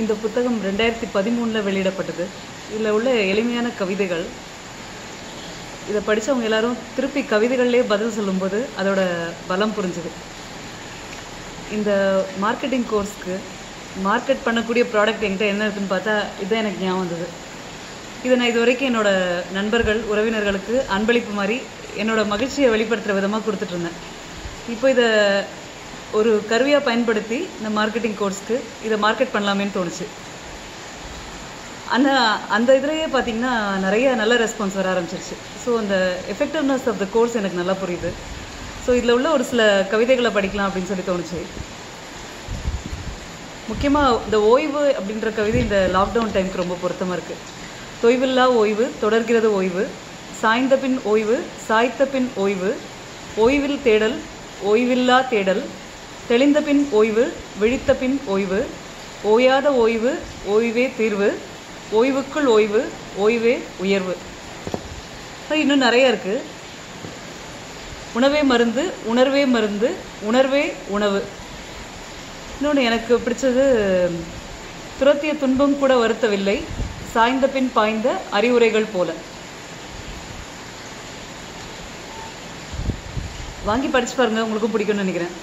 இந்த புத்தகம் ரெண்டாயிரத்தி பதிமூணில் வெளியிடப்பட்டது. இதில் உள்ள எளிமையான கவிதைகள். இதை படித்தவங்க எல்லாரும் திருப்பி கவிதைகள்லேயே பதில் சொல்லும்போது அதோட பலம் புரிஞ்சுது. இந்த மார்க்கெட்டிங் கோர்ஸ்க்கு மார்க்கெட் பண்ணக்கூடிய ப்ராடக்ட் என்கிட்ட என்ன இருக்குன்னு பார்த்தா இதுதான் எனக்கு ஞாபகம் வந்தது. இதை நான் இது வரைக்கும் என்னோட நண்பர்கள் உறவினர்களுக்கு அன்பளிப்பு மாதிரி என்னோட மகிழ்ச்சியை வெளிப்படுத்துகிற விதமாக கொடுத்துட்ருந்தேன் இப்போ இதை ஒரு கருவியாக பயன்படுத்தி இந்த மார்க்கெட்டிங் கோர்ஸ்க்கு இதை மார்க்கெட் பண்ணலாமேன்னு தோணுச்சு. அந்த அந்த இதுலேயே பார்த்தீங்கன்னா நிறைய நல்ல ரெஸ்பான்ஸ் வர ஆரம்பிச்சிருச்சு. ஸோ அந்த எஃபெக்டிவ்னஸ் ஆஃப் த கோர்ஸ் எனக்கு நல்லா புரியுது. ஸோ இதில் உள்ள ஒரு சில கவிதைகளை படிக்கலாம் அப்படின்னு சொல்லி தோணுச்சு. முக்கியமாக இந்த ஓய்வு அப்படின்ற கவிதை இந்த லாக்டவுன் டைமுக்கு ரொம்ப பொருத்தமாக இருக்குது தொய்வில்லா ஓய்வு தொடர்கிறது ஓய்வு சாய்ந்த பின் ஓய்வு சாய்த்த பின் ஓய்வு ஓய்வில் தேடல் ஓய்வில்லா தேடல் தெளிந்த பின் ஓய்வு விழித்த பின் ஓய்வு ஓயாத ஓய்வு ஓய்வே தீர்வு ஓய்வுக்குள் ஓய்வு ஓய்வே உயர்வு. இன்னும் நிறைய இருக்குது உணவே மருந்து உணர்வே மருந்து உணர்வே உணவு. இன்னொன்று எனக்கு பிடிச்சது துரத்திய துன்பம் கூட வருத்தவில்லை சாய்ந்த பின் பாய்ந்த அறிவுரைகள் போல. வாங்கி படிச்சு பாருங்க உங்களுக்கும் பிடிக்கும்னு நினைக்கிறேன்.